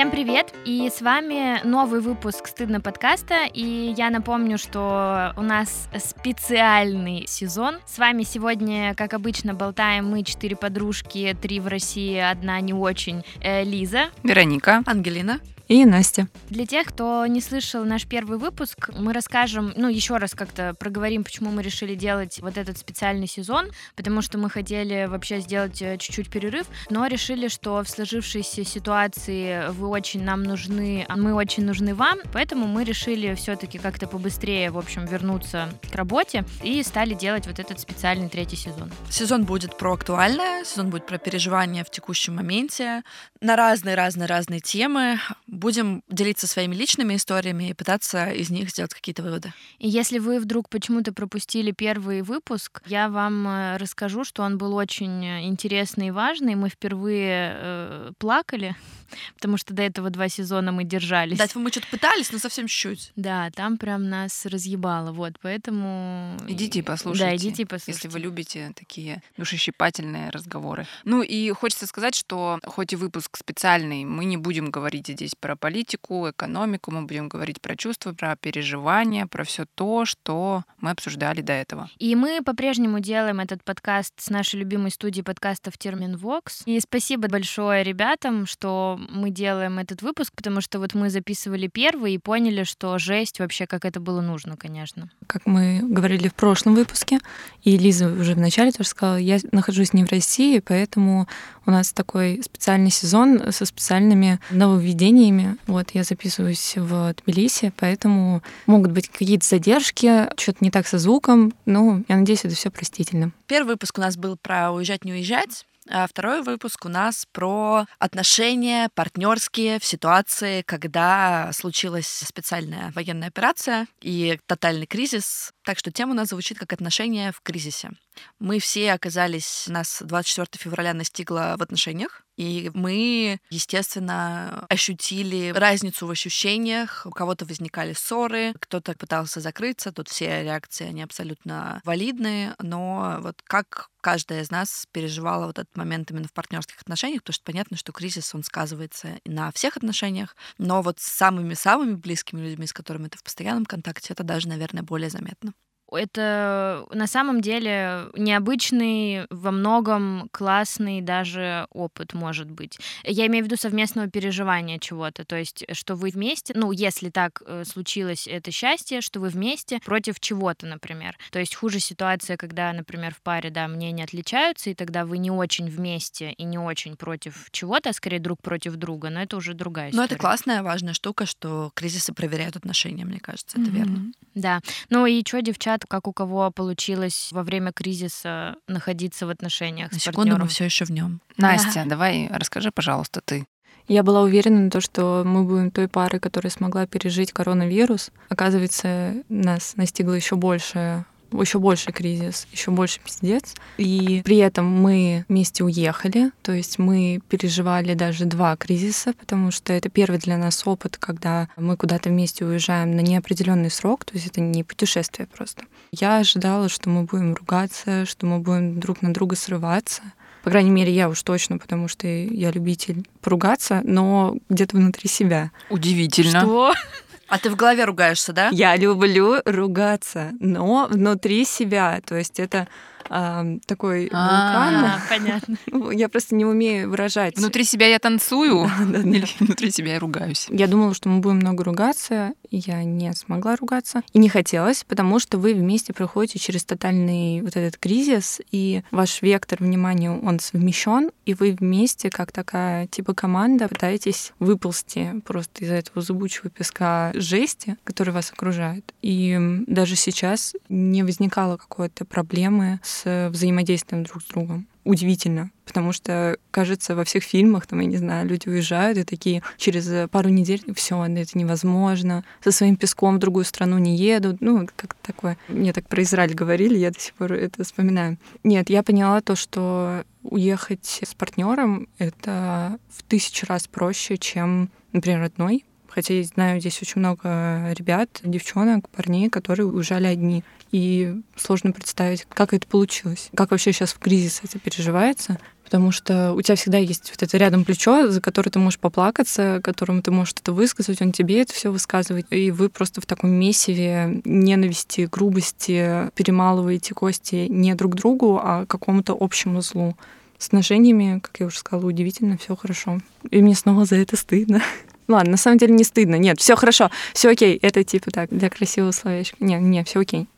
Всем привет! И с вами новый выпуск «Стыдно» подкаста. И я напомню, что у нас специальный сезон. С вами сегодня, как обычно, болтаем мы, четыре подружки, три в России, одна не очень, э, Лиза. Вероника. Ангелина и Настя. Для тех, кто не слышал наш первый выпуск, мы расскажем, ну, еще раз как-то проговорим, почему мы решили делать вот этот специальный сезон, потому что мы хотели вообще сделать э, чуть-чуть перерыв, но решили, что в сложившейся ситуации вы очень нам нужны, а мы очень нужны вам, поэтому мы решили все-таки как-то побыстрее, в общем, вернуться к работе и стали делать вот этот специальный третий сезон. Сезон будет про актуальное, сезон будет про переживания в текущем моменте, на разные-разные-разные темы будем делиться своими личными историями и пытаться из них сделать какие-то выводы. И если вы вдруг почему-то пропустили первый выпуск, я вам э, расскажу, что он был очень э, интересный и важный. Мы впервые э, плакали, потому что до этого два сезона мы держались. Да, мы что-то пытались, но совсем чуть-чуть. Да, там прям нас разъебало, вот, поэтому... Идите и послушайте. Да, идите и послушайте. Если вы любите такие душещипательные разговоры. Ну и хочется сказать, что хоть и выпуск специальный, мы не будем говорить здесь про про политику, экономику, мы будем говорить про чувства, про переживания, про все то, что мы обсуждали до этого. И мы по-прежнему делаем этот подкаст с нашей любимой студии подкастов Термин Вокс. И спасибо большое ребятам, что мы делаем этот выпуск, потому что вот мы записывали первый и поняли, что жесть вообще, как это было нужно, конечно. Как мы говорили в прошлом выпуске, и Лиза уже вначале тоже сказала, я нахожусь не в России, поэтому у нас такой специальный сезон со специальными нововведениями, время. Вот я записываюсь в Тбилиси, поэтому могут быть какие-то задержки, что-то не так со звуком, но я надеюсь, это все простительно. Первый выпуск у нас был про уезжать, не уезжать. А второй выпуск у нас про отношения партнерские в ситуации, когда случилась специальная военная операция и тотальный кризис. Так что тема у нас звучит как отношения в кризисе. Мы все оказались, нас 24 февраля настигло в отношениях, и мы, естественно, ощутили разницу в ощущениях. У кого-то возникали ссоры, кто-то пытался закрыться. Тут все реакции, они абсолютно валидные. Но вот как каждая из нас переживала вот этот момент именно в партнерских отношениях, потому что понятно, что кризис, он сказывается на всех отношениях, но вот с самыми-самыми близкими людьми, с которыми ты в постоянном контакте, это даже, наверное, более заметно это на самом деле необычный, во многом классный даже опыт может быть. Я имею в виду совместного переживания чего-то, то есть что вы вместе, ну, если так э, случилось это счастье, что вы вместе против чего-то, например. То есть хуже ситуация, когда, например, в паре, да, мнения отличаются, и тогда вы не очень вместе и не очень против чего-то, а скорее друг против друга, но это уже другая история. Но это классная, важная штука, что кризисы проверяют отношения, мне кажется, это mm-hmm. верно. Да. Ну и что, девчат, как у кого получилось во время кризиса находиться в отношениях На с секунду партнером. мы все еще в нем. Настя, да. давай расскажи, пожалуйста, ты. Я была уверена на то, что мы будем той парой, которая смогла пережить коронавирус. Оказывается, нас настигло еще большее еще больше кризис, еще больше пиздец. И при этом мы вместе уехали, то есть мы переживали даже два кризиса, потому что это первый для нас опыт, когда мы куда-то вместе уезжаем на неопределенный срок, то есть это не путешествие просто. Я ожидала, что мы будем ругаться, что мы будем друг на друга срываться. По крайней мере, я уж точно, потому что я любитель поругаться, но где-то внутри себя. Удивительно. Что? А ты в голове ругаешься, да? Я люблю ругаться, но внутри себя. То есть это такой вулкан. А, понятно. Я просто не умею выражать. Внутри себя я танцую, или внутри себя я ругаюсь. Я думала, что мы будем много ругаться, я не смогла ругаться. И не хотелось, потому что вы вместе проходите через тотальный вот этот кризис, и ваш вектор внимания, он совмещен, и вы вместе, как такая типа команда, пытаетесь выползти просто из этого зубучего песка жести, который вас окружает. И даже сейчас не возникало какой-то проблемы с взаимодействием друг с другом. Удивительно, потому что, кажется, во всех фильмах, там, я не знаю, люди уезжают и такие через пару недель все, это невозможно, со своим песком в другую страну не едут, ну, как такое. Мне так про Израиль говорили, я до сих пор это вспоминаю. Нет, я поняла то, что уехать с партнером это в тысячу раз проще, чем, например, одной, Хотя я знаю здесь очень много ребят, девчонок, парней, которые уезжали одни. И сложно представить, как это получилось. Как вообще сейчас в кризис это переживается потому что у тебя всегда есть вот это рядом плечо, за которое ты можешь поплакаться, которому ты можешь это высказать, он тебе это все высказывает, и вы просто в таком месиве ненависти, грубости перемалываете кости не друг другу, а какому-то общему злу. С отношениями, как я уже сказала, удивительно, все хорошо. И мне снова за это стыдно. Ладно, на самом деле не стыдно. Нет, все хорошо, все окей. Это типа так, для красивого словечка. Не, не, все окей.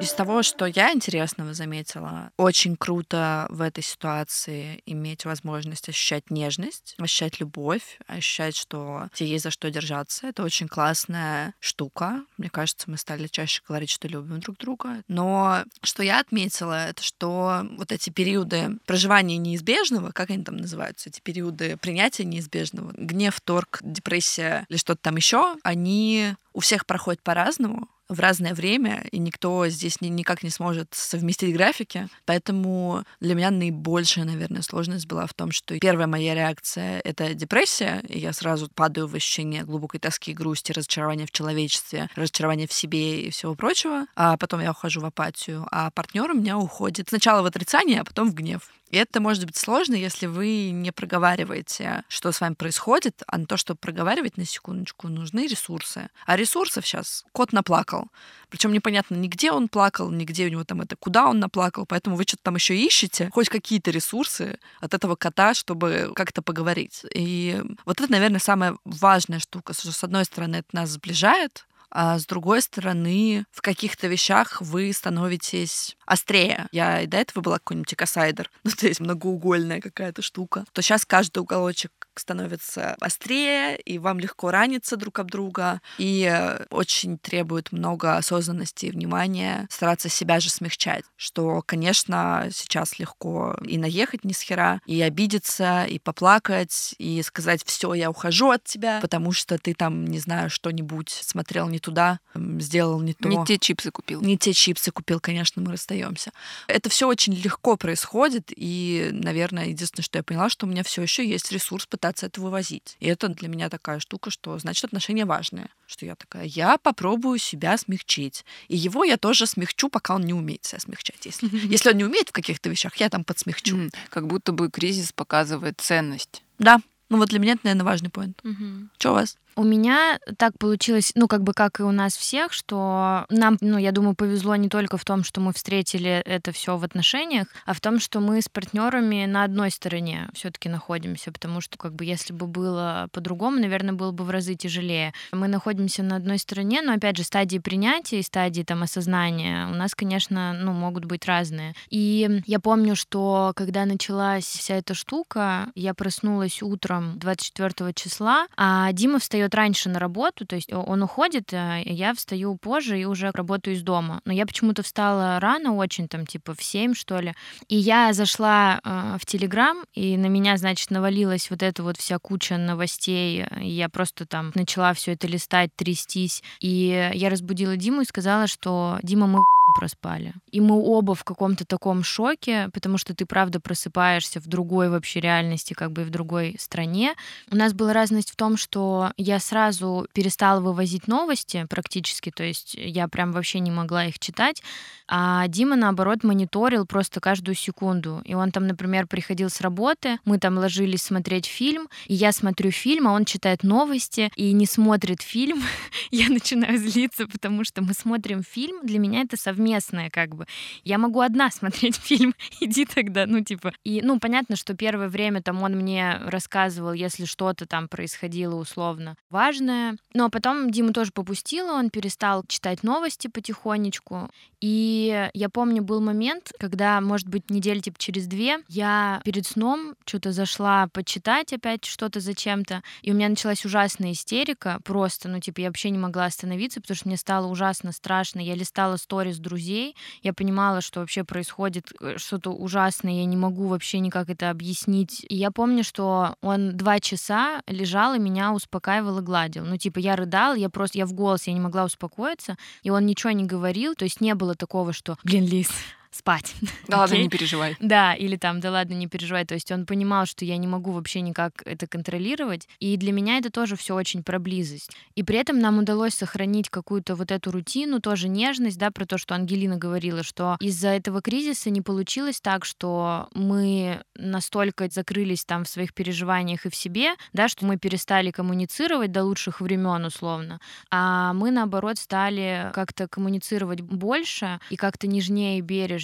Из того, что я интересного заметила, очень круто в этой ситуации иметь возможность ощущать нежность, ощущать любовь, ощущать, что тебе есть за что держаться. Это очень классная штука. Мне кажется, мы стали чаще говорить, что любим друг друга. Но что я отметила, это что вот эти периоды проживания неизбежного, как они там называются, эти периоды принятия неизбежного, гнев, торг, депрессия или что-то там еще, они у всех проходят по-разному в разное время, и никто здесь ни, никак не сможет совместить графики. Поэтому для меня наибольшая, наверное, сложность была в том, что первая моя реакция — это депрессия, и я сразу падаю в ощущение глубокой тоски, грусти, разочарования в человечестве, разочарования в себе и всего прочего. А потом я ухожу в апатию, а партнер у меня уходит сначала в отрицание, а потом в гнев. И это может быть сложно, если вы не проговариваете, что с вами происходит, а на то, чтобы проговаривать на секундочку, нужны ресурсы. А ресурсов сейчас кот наплакал. Причем непонятно, нигде он плакал, нигде у него там это, куда он наплакал, поэтому вы что-то там еще ищете, хоть какие-то ресурсы от этого кота, чтобы как-то поговорить. И вот это, наверное, самая важная штука, с одной стороны это нас сближает, а с другой стороны, в каких-то вещах вы становитесь острее. Я и до этого была какой-нибудь экосайдер, ну, то есть многоугольная какая-то штука, то сейчас каждый уголочек становится острее, и вам легко раниться друг об друга, и очень требует много осознанности и внимания стараться себя же смягчать, что, конечно, сейчас легко и наехать ни с хера, и обидеться, и поплакать, и сказать, все, я ухожу от тебя, потому что ты там, не знаю, что-нибудь смотрел не туда, сделал не то. Не те чипсы купил. Не те чипсы купил, конечно, мы расстаемся. Это все очень легко происходит, и, наверное, единственное, что я поняла, что у меня все еще есть ресурс пытаться это вывозить. И это для меня такая штука, что значит отношения важные. Что я такая, я попробую себя смягчить. И его я тоже смягчу, пока он не умеет себя смягчать. Если, если он не умеет в каких-то вещах, я там подсмягчу. Как будто бы кризис показывает ценность. Да, ну вот для меня это, наверное, важный поинт. Мгм. Что у вас? У меня так получилось, ну, как бы как и у нас всех, что нам, ну, я думаю, повезло не только в том, что мы встретили это все в отношениях, а в том, что мы с партнерами на одной стороне все-таки находимся, потому что, как бы, если бы было по-другому, наверное, было бы в разы тяжелее. Мы находимся на одной стороне, но, опять же, стадии принятия и стадии там осознания у нас, конечно, ну, могут быть разные. И я помню, что когда началась вся эта штука, я проснулась утром 24 числа, а Дима встает раньше на работу, то есть он уходит, а я встаю позже и уже работаю из дома. Но я почему-то встала рано очень, там, типа в 7, что ли. И я зашла э, в Телеграм, и на меня, значит, навалилась вот эта вот вся куча новостей. И я просто там начала все это листать, трястись. И я разбудила Диму и сказала, что Дима, мы проспали. И мы оба в каком-то таком шоке, потому что ты, правда, просыпаешься в другой вообще реальности, как бы и в другой стране. У нас была разность в том, что я сразу перестала вывозить новости практически, то есть я прям вообще не могла их читать, а Дима, наоборот, мониторил просто каждую секунду. И он там, например, приходил с работы, мы там ложились смотреть фильм, и я смотрю фильм, а он читает новости и не смотрит фильм. я начинаю злиться, потому что мы смотрим фильм, для меня это совместное как бы. Я могу одна смотреть фильм, иди тогда, ну типа. И, ну, понятно, что первое время там он мне рассказывал, если что-то там происходило условно важное. Но потом Диму тоже попустила, он перестал читать новости потихонечку. И я помню, был момент, когда, может быть, недель типа через две, я перед сном что-то зашла почитать опять что-то зачем-то, и у меня началась ужасная истерика, просто, ну, типа, я вообще не могла остановиться, потому что мне стало ужасно страшно. Я листала сторис друзей, я понимала, что вообще происходит э, что-то ужасное, я не могу вообще никак это объяснить. И я помню, что он два часа лежал и меня успокаивал и гладил. Ну, типа, я рыдала, я просто, я в голос, я не могла успокоиться, и он ничего не говорил, то есть не было такого, что, блин, Лиз, спать. Да ладно, Окей? не переживай. Да, или там, да ладно, не переживай. То есть он понимал, что я не могу вообще никак это контролировать. И для меня это тоже все очень про близость. И при этом нам удалось сохранить какую-то вот эту рутину, тоже нежность, да, про то, что Ангелина говорила, что из-за этого кризиса не получилось так, что мы настолько закрылись там в своих переживаниях и в себе, да, что мы перестали коммуницировать до лучших времен условно, а мы наоборот стали как-то коммуницировать больше и как-то нежнее и бережнее.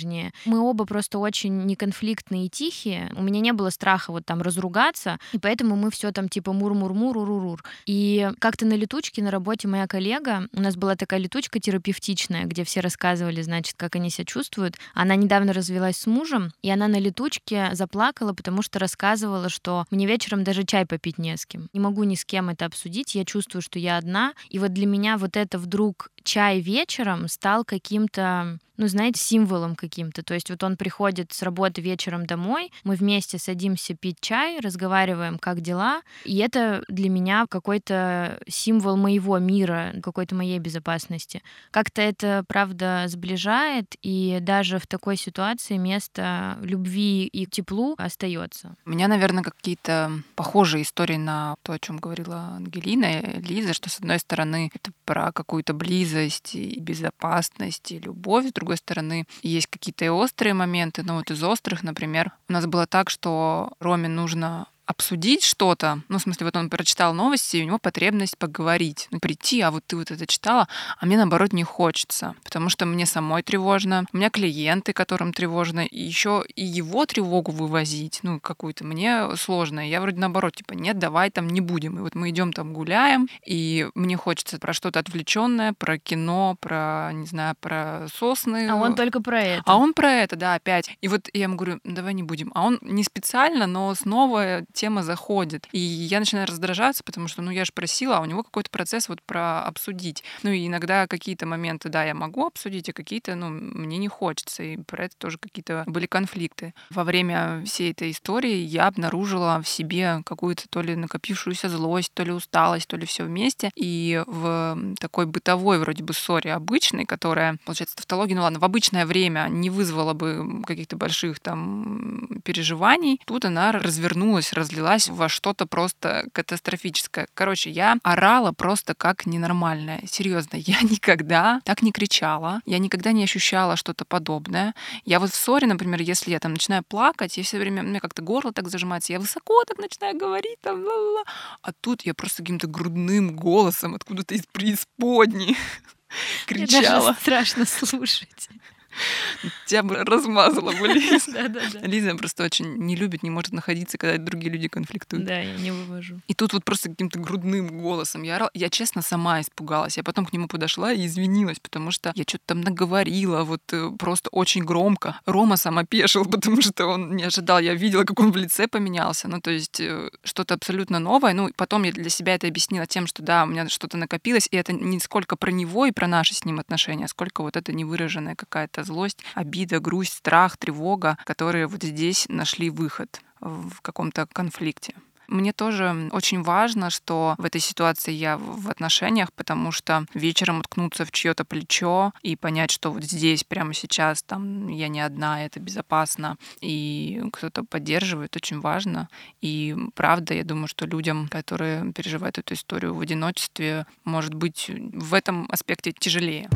Мы оба просто очень неконфликтные и тихие. У меня не было страха вот там разругаться, и поэтому мы все там типа мур-мур-мур, ур-ур. И как-то на летучке на работе моя коллега, у нас была такая летучка терапевтичная, где все рассказывали, значит, как они себя чувствуют. Она недавно развелась с мужем, и она на летучке заплакала, потому что рассказывала, что мне вечером даже чай попить не с кем. Не могу ни с кем это обсудить, я чувствую, что я одна. И вот для меня вот это вдруг чай вечером стал каким-то ну, знаете, символом каким-то. То есть вот он приходит с работы вечером домой, мы вместе садимся пить чай, разговариваем, как дела, и это для меня какой-то символ моего мира, какой-то моей безопасности. Как-то это, правда, сближает, и даже в такой ситуации место любви и теплу остается. У меня, наверное, какие-то похожие истории на то, о чем говорила Ангелина Лиза, что, с одной стороны, это про какую-то близость и безопасность, и любовь, с другой стороны, есть какие-то и острые моменты, но вот из острых, например, у нас было так, что Роме нужно обсудить что-то, ну, в смысле, вот он прочитал новости, и у него потребность поговорить, ну, прийти, а вот ты вот это читала, а мне, наоборот, не хочется, потому что мне самой тревожно, у меня клиенты, которым тревожно, и еще и его тревогу вывозить, ну, какую-то, мне сложно. Я вроде наоборот, типа, нет, давай там не будем. И вот мы идем там гуляем, и мне хочется про что-то отвлеченное, про кино, про, не знаю, про сосны. А он только про это. А он про это, да, опять. И вот я ему говорю, «Ну, давай не будем. А он не специально, но снова тема заходит. И я начинаю раздражаться, потому что, ну, я же просила, а у него какой-то процесс вот про обсудить. Ну, и иногда какие-то моменты, да, я могу обсудить, а какие-то, ну, мне не хочется. И про это тоже какие-то были конфликты. Во время всей этой истории я обнаружила в себе какую-то то ли накопившуюся злость, то ли усталость, то ли все вместе. И в такой бытовой вроде бы ссоре обычной, которая, получается, тавтология, ну ладно, в обычное время не вызвала бы каких-то больших там переживаний, тут она развернулась, разлилась во что-то просто катастрофическое. Короче, я орала просто как ненормальная. Серьезно, я никогда так не кричала, я никогда не ощущала что-то подобное. Я вот в ссоре, например, если я там начинаю плакать, я все время, у меня как-то горло так зажимается, я высоко так начинаю говорить, там, ла-ла-ла. а тут я просто каким-то грудным голосом откуда-то из преисподней Мне кричала. даже страшно слушать. Тебя бы размазала бы Лиза. Да-да-да. Лиза просто очень не любит, не может находиться, когда другие люди конфликтуют. Да, я не вывожу. И тут вот просто каким-то грудным голосом я орала. Я, честно, сама испугалась. Я потом к нему подошла и извинилась, потому что я что-то там наговорила, вот э, просто очень громко. Рома сам опешил, потому что он не ожидал. Я видела, как он в лице поменялся. Ну, то есть э, что-то абсолютно новое. Ну, потом я для себя это объяснила тем, что да, у меня что-то накопилось, и это не сколько про него и про наши с ним отношения, а сколько вот это невыраженная какая-то злость, обида, грусть, страх, тревога, которые вот здесь нашли выход в каком-то конфликте. Мне тоже очень важно, что в этой ситуации я в отношениях, потому что вечером уткнуться в чье-то плечо и понять, что вот здесь, прямо сейчас, там я не одна, это безопасно, и кто-то поддерживает, очень важно. И правда, я думаю, что людям, которые переживают эту историю в одиночестве, может быть в этом аспекте тяжелее.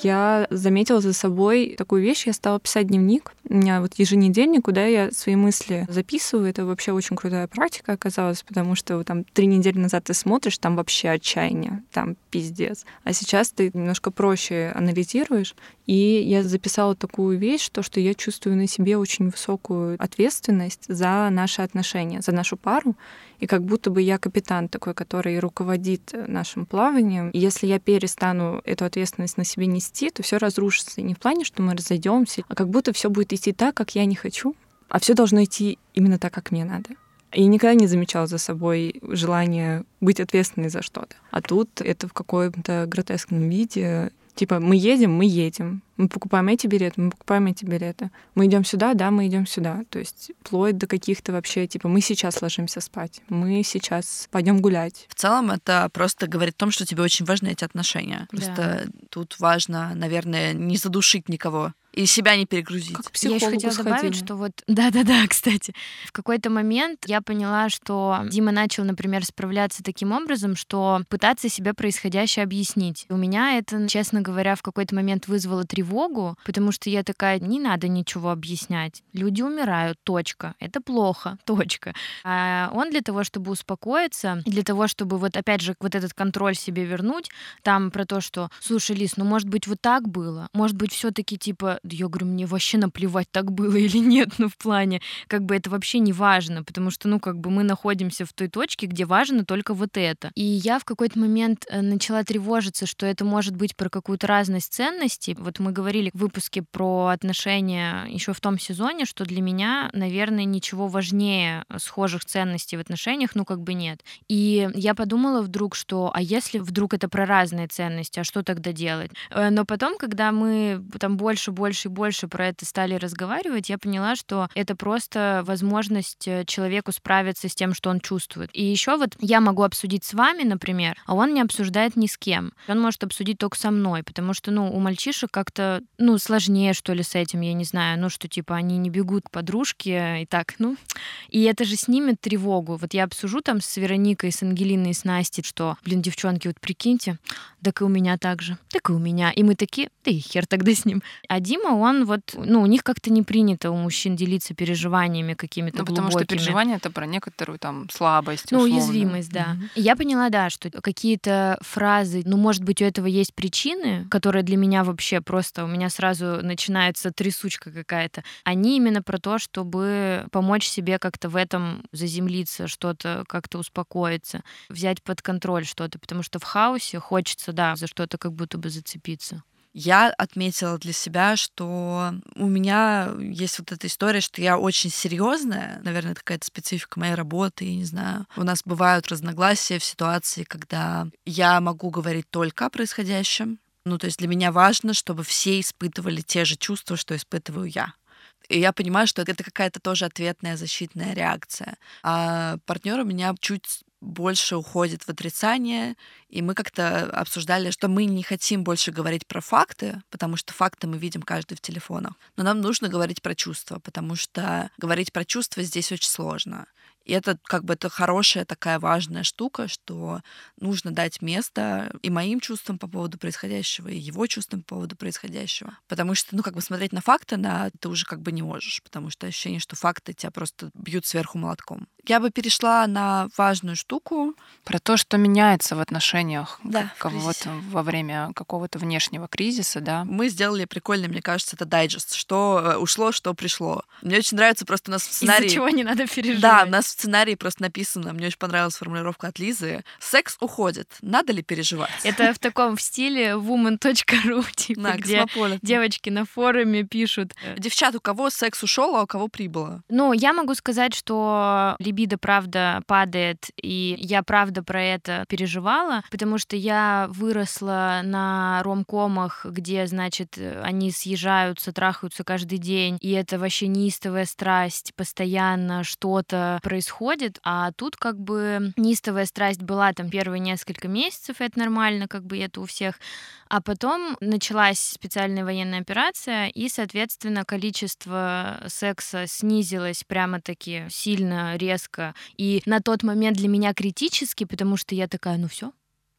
Я заметила за собой такую вещь, я стала писать дневник. У меня вот еженедельник, куда я свои мысли записываю. Это вообще очень крутая практика оказалась, потому что там три недели назад ты смотришь, там вообще отчаяние, там пиздец. А сейчас ты немножко проще анализируешь. И я записала такую вещь, то, что я чувствую на себе очень высокую ответственность за наши отношения, за нашу пару. И как будто бы я капитан такой, который руководит нашим плаванием. И если я перестану эту ответственность на себе нести, то все разрушится. И не в плане, что мы разойдемся, а как будто все будет идти так, как я не хочу. А все должно идти именно так, как мне надо. Я никогда не замечала за собой желание быть ответственной за что-то. А тут это в каком-то гротескном виде. Типа, мы едем, мы едем. Мы покупаем эти билеты, мы покупаем эти билеты. Мы идем сюда, да, мы идем сюда. То есть вплоть до каких-то вообще, типа, мы сейчас ложимся спать, мы сейчас пойдем гулять. В целом это просто говорит о том, что тебе очень важны эти отношения. Просто Да. тут важно, наверное, не задушить никого и себя не перегрузить. Как Я еще хотела добавить, сходили. что вот, да-да-да, кстати, в какой-то момент я поняла, что Дима начал, например, справляться таким образом, что пытаться себе происходящее объяснить. У меня это, честно говоря, в какой-то момент вызвало тревогу, потому что я такая, не надо ничего объяснять. Люди умирают, точка. Это плохо, точка. А он для того, чтобы успокоиться, и для того, чтобы вот опять же вот этот контроль себе вернуть, там про то, что, слушай, Лис, ну может быть вот так было, может быть все-таки типа, я говорю, мне вообще наплевать, так было или нет, ну в плане, как бы это вообще не важно, потому что, ну как бы мы находимся в той точке, где важно только вот это. И я в какой-то момент э, начала тревожиться, что это может быть про какую-то разность ценностей. Вот мы говорили в выпуске про отношения еще в том сезоне, что для меня, наверное, ничего важнее схожих ценностей в отношениях, ну как бы нет. И я подумала вдруг, что а если вдруг это про разные ценности, а что тогда делать? Э, Но потом, когда мы там больше, больше и больше про это стали разговаривать, я поняла, что это просто возможность э, человеку справиться с тем, что он чувствует. И еще вот я могу обсудить с вами, например, а он не обсуждает ни с кем. Он может обсудить только со мной, потому что, ну, у мальчишек как-то, ну, сложнее, что ли, с этим, я не знаю, ну, что, типа, они не бегут к подружке и так, ну, и это же снимет тревогу. Вот я обсужу там с Вероникой, с Ангелиной, с Настей, что, блин, девчонки, вот прикиньте, так и у меня так же, так и у меня. И мы такие, да и хер тогда с ним. А Дима, он вот, ну, у них как-то не принято у мужчин делиться переживаниями какими-то Ну, потому что глубокими. переживание это про некоторую там слабость. Ну, условно. уязвимость, да. И Я поняла, да, что какие-то фразы, ну, может быть, у этого есть причины, которые для меня вообще просто, у меня сразу начинается трясучка какая-то. Они именно про то, чтобы помочь себе как-то в этом заземлиться, что-то как-то успокоиться, взять под контроль что-то, потому что в хаосе хочется, да, за что-то как будто бы зацепиться. Я отметила для себя, что у меня есть вот эта история, что я очень серьезная. Наверное, это какая-то специфика моей работы, я не знаю. У нас бывают разногласия в ситуации, когда я могу говорить только о происходящем. Ну, то есть для меня важно, чтобы все испытывали те же чувства, что испытываю я. И я понимаю, что это какая-то тоже ответная защитная реакция. А партнер у меня чуть больше уходит в отрицание, и мы как-то обсуждали, что мы не хотим больше говорить про факты, потому что факты мы видим каждый в телефонах, но нам нужно говорить про чувства, потому что говорить про чувства здесь очень сложно. И это как бы это хорошая такая важная штука, что нужно дать место и моим чувствам по поводу происходящего, и его чувствам по поводу происходящего. Потому что, ну, как бы смотреть на факты, на ты уже как бы не можешь, потому что ощущение, что факты тебя просто бьют сверху молотком. Я бы перешла на важную штуку. Про то, что меняется в отношениях Да, кого-то во время какого-то внешнего кризиса, да. Мы сделали прикольный, мне кажется, это дайджест. Что э, ушло, что пришло. Мне очень нравится просто у нас в сценарии... Из-за чего не надо переживать. Да, у нас сценарии просто написано, мне очень понравилась формулировка от Лизы. Секс уходит. Надо ли переживать? Это в таком стиле woman.ru, типа, На, где девочки на форуме пишут. Девчат, у кого секс ушел, а у кого прибыло? Ну, я могу сказать, что либидо, правда, падает, и я, правда, про это переживала, потому что я выросла на ромкомах, где, значит, они съезжаются, трахаются каждый день, и это вообще неистовая страсть, постоянно что-то происходит, а тут как бы неистовая страсть была там первые несколько месяцев, это нормально, как бы это у всех, а потом началась специальная военная операция, и, соответственно, количество секса снизилось прямо-таки сильно, резко. И на тот момент для меня критически, потому что я такая, ну все,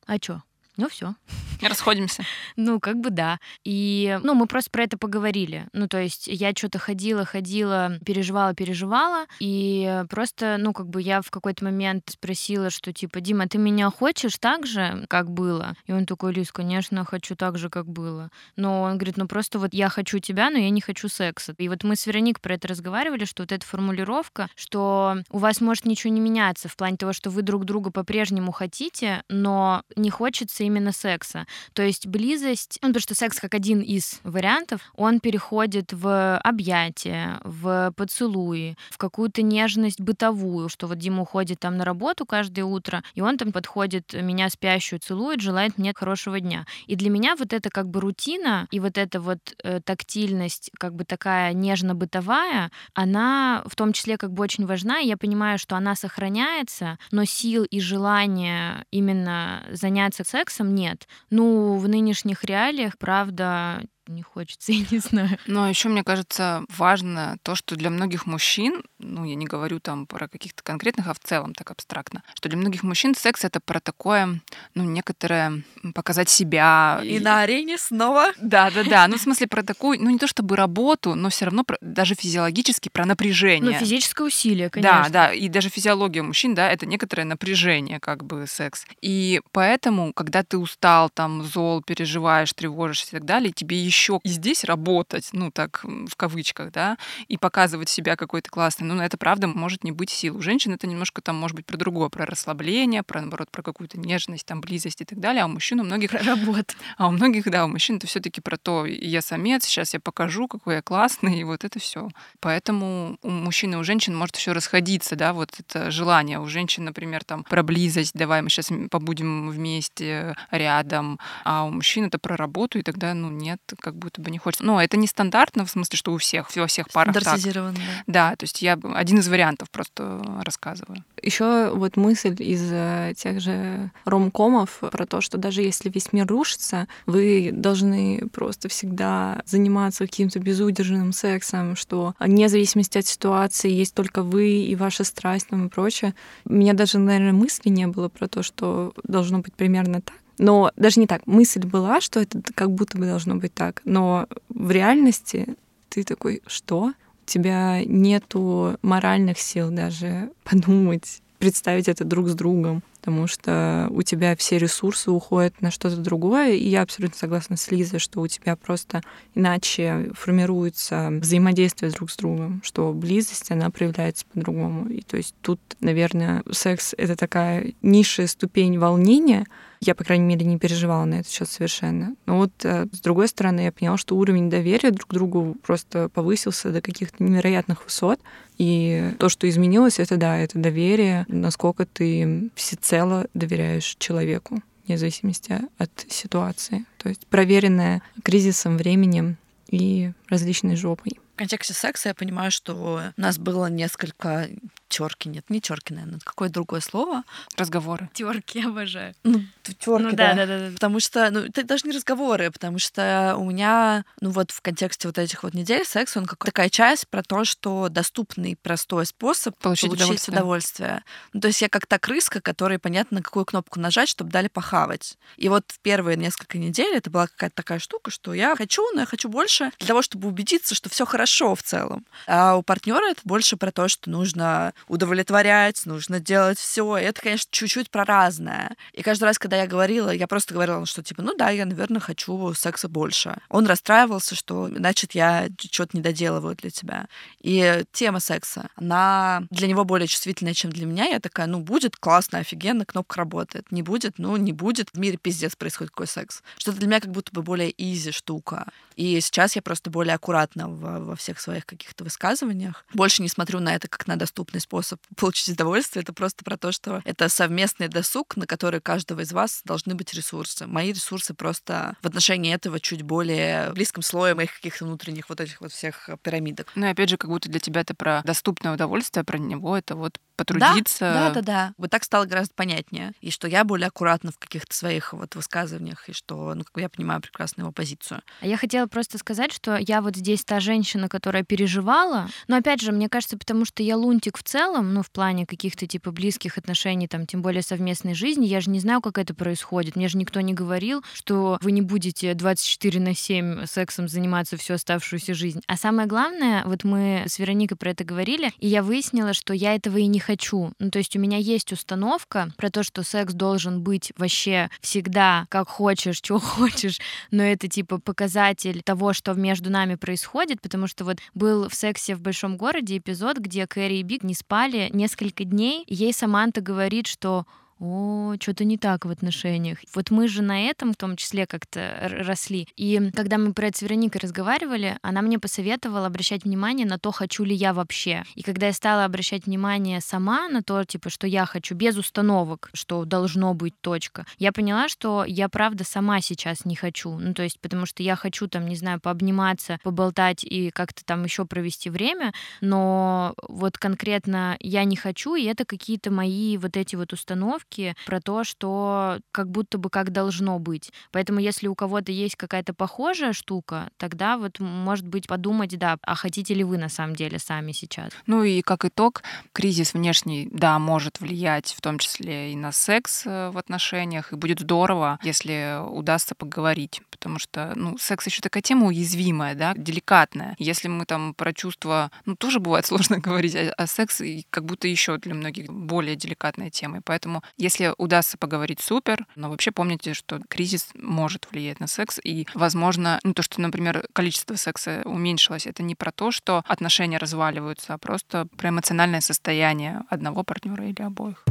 а чё? Ну все. Расходимся. Ну, как бы да. И, ну, мы просто про это поговорили. Ну, то есть я что-то ходила, ходила, переживала, переживала, и просто, ну, как бы я в какой-то момент спросила, что типа, Дима, ты меня хочешь так же, как было? И он такой, Лиз, конечно, хочу так же, как было. Но он говорит, ну, просто вот я хочу тебя, но я не хочу секса. И вот мы с Вероникой про это разговаривали, что вот эта формулировка, что у вас может ничего не меняться в плане того, что вы друг друга по-прежнему хотите, но не хочется касается именно секса. То есть близость, ну, потому что секс как один из вариантов, он переходит в объятия, в поцелуи, в какую-то нежность бытовую, что вот Дима уходит там на работу каждое утро, и он там подходит, меня спящую целует, желает мне хорошего дня. И для меня вот это как бы рутина и вот эта вот э, тактильность, как бы такая нежно-бытовая, она в том числе как бы очень важна, и я понимаю, что она сохраняется, но сил и желания именно заняться сексом нет. Ну, в нынешних реалиях, правда, не хочется, я не знаю. Но еще, мне кажется, важно то, что для многих мужчин, ну, я не говорю там про каких-то конкретных, а в целом так абстрактно, что для многих мужчин секс — это про такое, ну, некоторое показать себя. И, и... на арене снова. Да-да-да, ну, в смысле про такую, ну, не то чтобы работу, но все равно про, даже физиологически про напряжение. Ну, физическое усилие, конечно. Да, да, и даже физиология мужчин, да, это некоторое напряжение, как бы, секс. И поэтому, когда ты устал, там, зол, переживаешь, тревожишься и так далее, тебе еще и здесь работать, ну так в кавычках, да, и показывать себя какой-то классный, ну это правда может не быть сил. У женщин это немножко там может быть про другое, про расслабление, про наоборот про какую-то нежность, там близость и так далее, а у мужчин у многих про работу. А у многих, да, у мужчин это все-таки про то, я самец, сейчас я покажу, какой я классный, и вот это все. Поэтому у мужчин и у женщин может еще расходиться, да, вот это желание. У женщин, например, там про близость, давай мы сейчас побудем вместе рядом, а у мужчин это про работу, и тогда, ну, нет, как будто бы не хочется. Но это не стандартно, в смысле, что у всех, во всех парах так. Да. да, то есть я один из вариантов просто рассказываю. Еще вот мысль из э, тех же ромкомов про то, что даже если весь мир рушится, вы должны просто всегда заниматься каким-то безудержным сексом, что вне зависимости от ситуации есть только вы и ваша страсть там и прочее. У меня даже, наверное, мысли не было про то, что должно быть примерно так. Но даже не так. Мысль была, что это как будто бы должно быть так. Но в реальности ты такой, что? У тебя нету моральных сил даже подумать, представить это друг с другом потому что у тебя все ресурсы уходят на что-то другое, и я абсолютно согласна с Лизой, что у тебя просто иначе формируется взаимодействие друг с другом, что близость, она проявляется по-другому. И то есть тут, наверное, секс — это такая низшая ступень волнения, я, по крайней мере, не переживала на этот счет совершенно. Но вот э, с другой стороны, я поняла, что уровень доверия друг к другу просто повысился до каких-то невероятных высот. И то, что изменилось, это да, это доверие, насколько ты всецело доверяешь человеку вне зависимости от ситуации. То есть проверенная кризисом, временем и различной жопой. В контексте секса я понимаю, что у нас было несколько терки, нет, не терки, наверное, какое другое слово. Разговоры. Терки, обожаю. Ну, терки, ну, да, да, да, да. Потому что, ну, это даже не разговоры, потому что у меня, ну вот в контексте вот этих вот недель секс, он как такая часть про то, что доступный простой способ получить, получить удовольствие. удовольствие. Ну, то есть я как та крыска, которой понятно, на какую кнопку нажать, чтобы дали похавать. И вот в первые несколько недель это была какая-то такая штука, что я хочу, но я хочу больше для того, чтобы убедиться, что все хорошо в целом. А у партнера это больше про то, что нужно удовлетворять, нужно делать все. Это, конечно, чуть-чуть про разное. И каждый раз, когда я говорила, я просто говорила, что типа, ну да, я, наверное, хочу секса больше. Он расстраивался, что значит я что-то не доделываю для тебя. И тема секса, она для него более чувствительная, чем для меня. Я такая, ну будет классно, офигенно, кнопка работает. Не будет, ну не будет. В мире пиздец происходит какой секс. Что-то для меня как будто бы более изи штука. И сейчас я просто более аккуратна во, во всех своих каких-то высказываниях. Больше не смотрю на это как на доступный способ получить удовольствие. Это просто про то, что это совместный досуг, на который каждого из вас должны быть ресурсы. Мои ресурсы просто в отношении этого чуть более близком слое моих каких-то внутренних вот этих вот всех пирамидок. Ну и опять же, как будто для тебя это про доступное удовольствие, про него это вот потрудиться. Да, да, да, да. Вот так стало гораздо понятнее. И что я более аккуратна в каких-то своих вот высказываниях, и что, ну, как я понимаю прекрасно его позицию. А я хотела просто сказать, что я вот здесь та женщина, которая переживала. Но опять же, мне кажется, потому что я лунтик в целом, ну, в плане каких-то типа близких отношений, там, тем более совместной жизни, я же не знаю, как это происходит. Мне же никто не говорил, что вы не будете 24 на 7 сексом заниматься всю оставшуюся жизнь. А самое главное, вот мы с Вероникой про это говорили, и я выяснила, что я этого и не хочу. Ну, то есть у меня есть установка про то, что секс должен быть вообще всегда как хочешь, что хочешь, но это типа показатель того, что между нами происходит, потому что вот был в сексе в большом городе эпизод, где Кэрри и Биг не спали несколько дней, ей Саманта говорит, что о, что-то не так в отношениях. Вот мы же на этом в том числе как-то росли. И когда мы про это с Вероникой разговаривали, она мне посоветовала обращать внимание на то, хочу ли я вообще. И когда я стала обращать внимание сама на то, типа, что я хочу без установок, что должно быть точка, я поняла, что я правда сама сейчас не хочу. Ну, то есть, потому что я хочу там, не знаю, пообниматься, поболтать и как-то там еще провести время, но вот конкретно я не хочу, и это какие-то мои вот эти вот установки про то, что как будто бы как должно быть. Поэтому если у кого-то есть какая-то похожая штука, тогда вот, может быть, подумать, да, а хотите ли вы на самом деле сами сейчас? Ну и как итог, кризис внешний, да, может влиять в том числе и на секс э, в отношениях, и будет здорово, если удастся поговорить, потому что, ну, секс еще такая тема уязвимая, да, деликатная. Если мы там про чувства, ну, тоже бывает сложно говорить, а, а секс как будто еще для многих более деликатная тема. И поэтому, если удастся поговорить, супер, но вообще помните, что кризис может влиять на секс, и, возможно, ну, то, что, например, количество секса уменьшилось, это не про то, что отношения разваливаются, а просто про эмоциональное состояние одного партнера или обоих.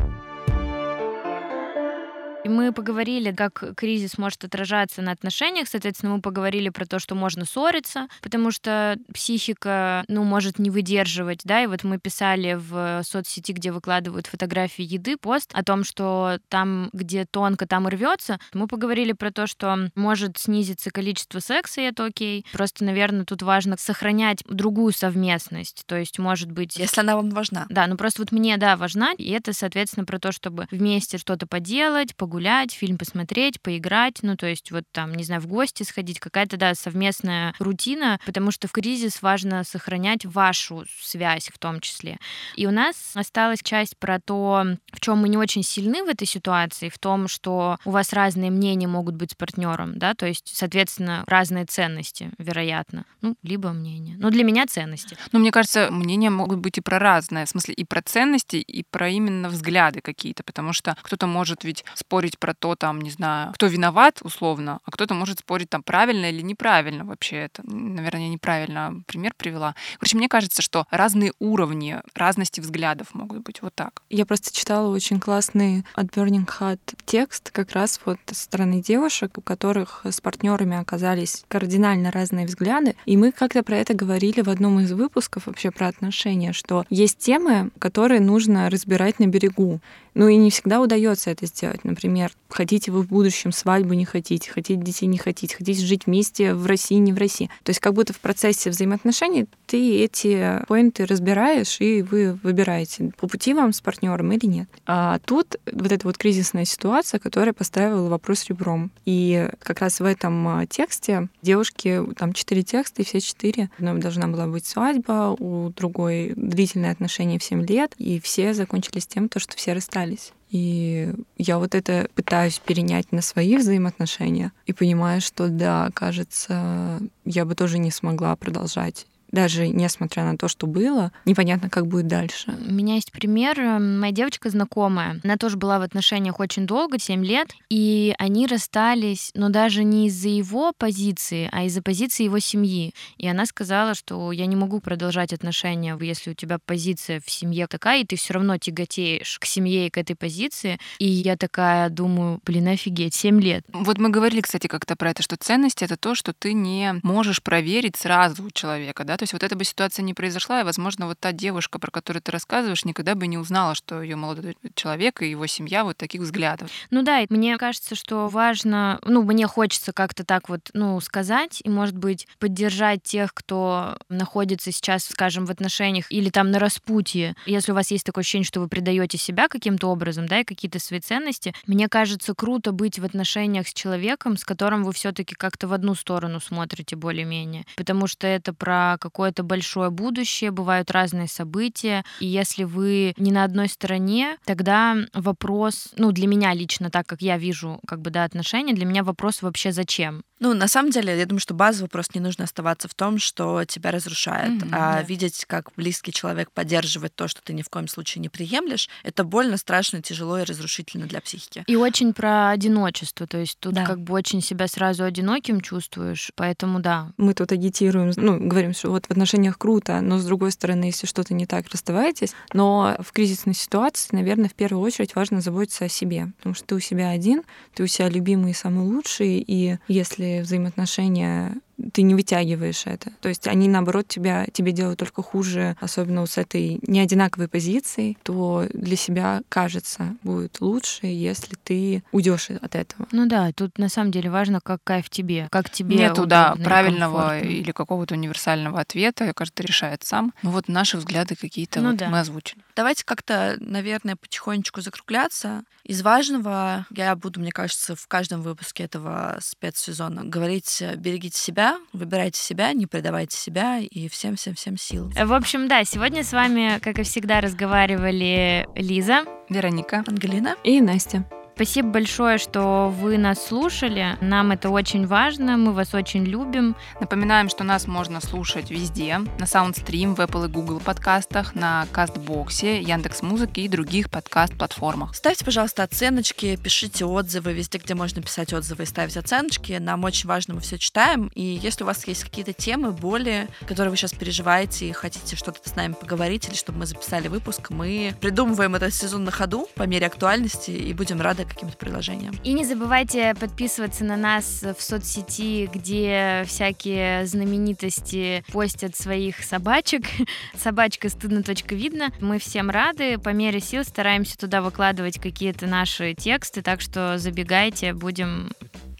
И мы поговорили, как кризис может отражаться на отношениях. Соответственно, мы поговорили про то, что можно ссориться, потому что психика, ну, может не выдерживать, да, и вот мы писали в соцсети, где выкладывают фотографии еды, пост о том, что там, где тонко, там и рвется. Мы поговорили про то, что может снизиться количество секса, и это окей. Просто, наверное, тут важно сохранять другую совместность. То есть, может быть... Если она вам важна. Да, ну просто вот мне, да, важна, и это, соответственно, про то, чтобы вместе что-то поделать, погулять, фильм посмотреть, поиграть, ну, то есть вот там, не знаю, в гости сходить, какая-то, да, совместная рутина, потому что в кризис важно сохранять вашу связь в том числе. И у нас осталась часть про то, в чем мы не очень сильны в этой ситуации, в том, что у вас разные мнения могут быть с партнером, да, то есть, соответственно, разные ценности, вероятно, ну, либо мнения. Но для меня ценности. Ну, мне кажется, мнения могут быть и про разное, в смысле и про ценности, и про именно взгляды какие-то, потому что кто-то может ведь спорить спорить про то, там, не знаю, кто виноват, условно, а кто-то может спорить, там, правильно или неправильно вообще это. Наверное, неправильно пример привела. Короче, мне кажется, что разные уровни, разности взглядов могут быть вот так. Я просто читала очень классный от Burning Hat текст как раз вот со стороны девушек, у которых с партнерами оказались кардинально разные взгляды. И мы как-то про это говорили в одном из выпусков вообще про отношения, что есть темы, которые нужно разбирать на берегу. Ну и не всегда удается это сделать. Например, хотите вы в будущем свадьбу, не хотите, хотите детей, не хотите, хотите жить вместе в России, не в России. То есть как будто в процессе взаимоотношений ты эти поинты разбираешь, и вы выбираете, по пути вам с партнером или нет. А тут вот эта вот кризисная ситуация, которая поставила вопрос ребром. И как раз в этом а, тексте девушки, там четыре текста, и все четыре. Одной должна была быть свадьба, у другой длительные отношения в 7 лет, и все закончились тем, то, что все расстались. И я вот это пытаюсь перенять на свои взаимоотношения и понимаю, что да, кажется, я бы тоже не смогла продолжать даже несмотря на то, что было, непонятно, как будет дальше. У меня есть пример. Моя девочка знакомая, она тоже была в отношениях очень долго, 7 лет, и они расстались, но даже не из-за его позиции, а из-за позиции его семьи. И она сказала, что я не могу продолжать отношения, если у тебя позиция в семье такая, и ты все равно тяготеешь к семье и к этой позиции. И я такая думаю, блин, офигеть, 7 лет. Вот мы говорили, кстати, как-то про это, что ценность — это то, что ты не можешь проверить сразу у человека, да, то есть вот эта бы ситуация не произошла, и, возможно, вот та девушка, про которую ты рассказываешь, никогда бы не узнала, что ее молодой человек и его семья вот таких взглядов. Ну да, мне кажется, что важно, ну, мне хочется как-то так вот, ну, сказать, и, может быть, поддержать тех, кто находится сейчас, скажем, в отношениях или там на распутье. Если у вас есть такое ощущение, что вы предаете себя каким-то образом, да, и какие-то свои ценности, мне кажется, круто быть в отношениях с человеком, с которым вы все-таки как-то в одну сторону смотрите более-менее. Потому что это про какое-то большое будущее, бывают разные события, и если вы не на одной стороне, тогда вопрос, ну, для меня лично, так как я вижу, как бы, да, отношения, для меня вопрос вообще зачем? Ну, на самом деле, я думаю, что базово просто не нужно оставаться в том, что тебя разрушает, Мгм, а да. видеть, как близкий человек поддерживает то, что ты ни в коем случае не приемлешь, это больно, страшно, тяжело и разрушительно для психики. И очень про одиночество, то есть тут Да. как бы очень себя сразу одиноким чувствуешь, поэтому да. Мы тут агитируем, ну, говорим, что вот в отношениях круто, но с другой стороны, если что-то не так, расставайтесь. Но в кризисной ситуации, наверное, в первую очередь важно заботиться о себе, потому что ты у себя один, ты у себя любимый и самый лучший, и если взаимоотношения ты не вытягиваешь это. То есть они, наоборот, тебя, тебе делают только хуже, особенно с этой неодинаковой позицией, то для себя, кажется, будет лучше, если ты уйдешь от этого. Ну да, тут на самом деле важно, как кайф тебе, как тебе Нету, да, правильного комфортно. или какого-то универсального ответа. Каждый решает сам. Ну вот наши взгляды какие-то Ну вот да. мы озвучили. Давайте как-то, наверное, потихонечку закругляться. Из важного я буду, мне кажется, в каждом выпуске этого спецсезона говорить «берегите себя, выбирайте себя, не предавайте себя и всем-всем-всем сил». В общем, да, сегодня с вами, как и всегда, разговаривали Лиза. Вероника. Ангелина? И Настя. Спасибо большое, что вы нас слушали. Нам это очень важно, мы вас очень любим. Напоминаем, что нас можно слушать везде. На Soundstream, в Apple и Google подкастах, на Кастбоксе, Яндекс Музыке и других подкаст-платформах. Ставьте, пожалуйста, оценочки, пишите отзывы везде, где можно писать отзывы и ставить оценочки. Нам очень важно, мы все читаем. И если у вас есть какие-то темы, боли, которые вы сейчас переживаете и хотите что-то с нами поговорить или чтобы мы записали выпуск, мы придумываем этот сезон на ходу по мере актуальности и будем рады каким-то предложениям. И не забывайте подписываться на нас в соцсети, где всякие знаменитости постят своих собачек. Собачка стыдно точка видно. Мы всем рады. По мере сил стараемся туда выкладывать какие-то наши тексты, так что забегайте, будем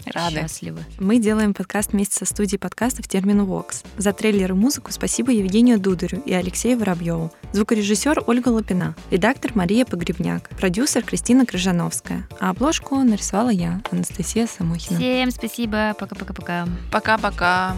Рады. счастливы. Мы делаем подкаст вместе со студией подкастов Термин Вокс. За трейлер и музыку спасибо Евгению Дударю и Алексею Воробьеву. Звукорежиссер Ольга Лапина. Редактор Мария Погребняк. Продюсер Кристина Крыжановская. А обложку нарисовала я, Анастасия Самохина. Всем спасибо. Пока-пока-пока. Пока-пока.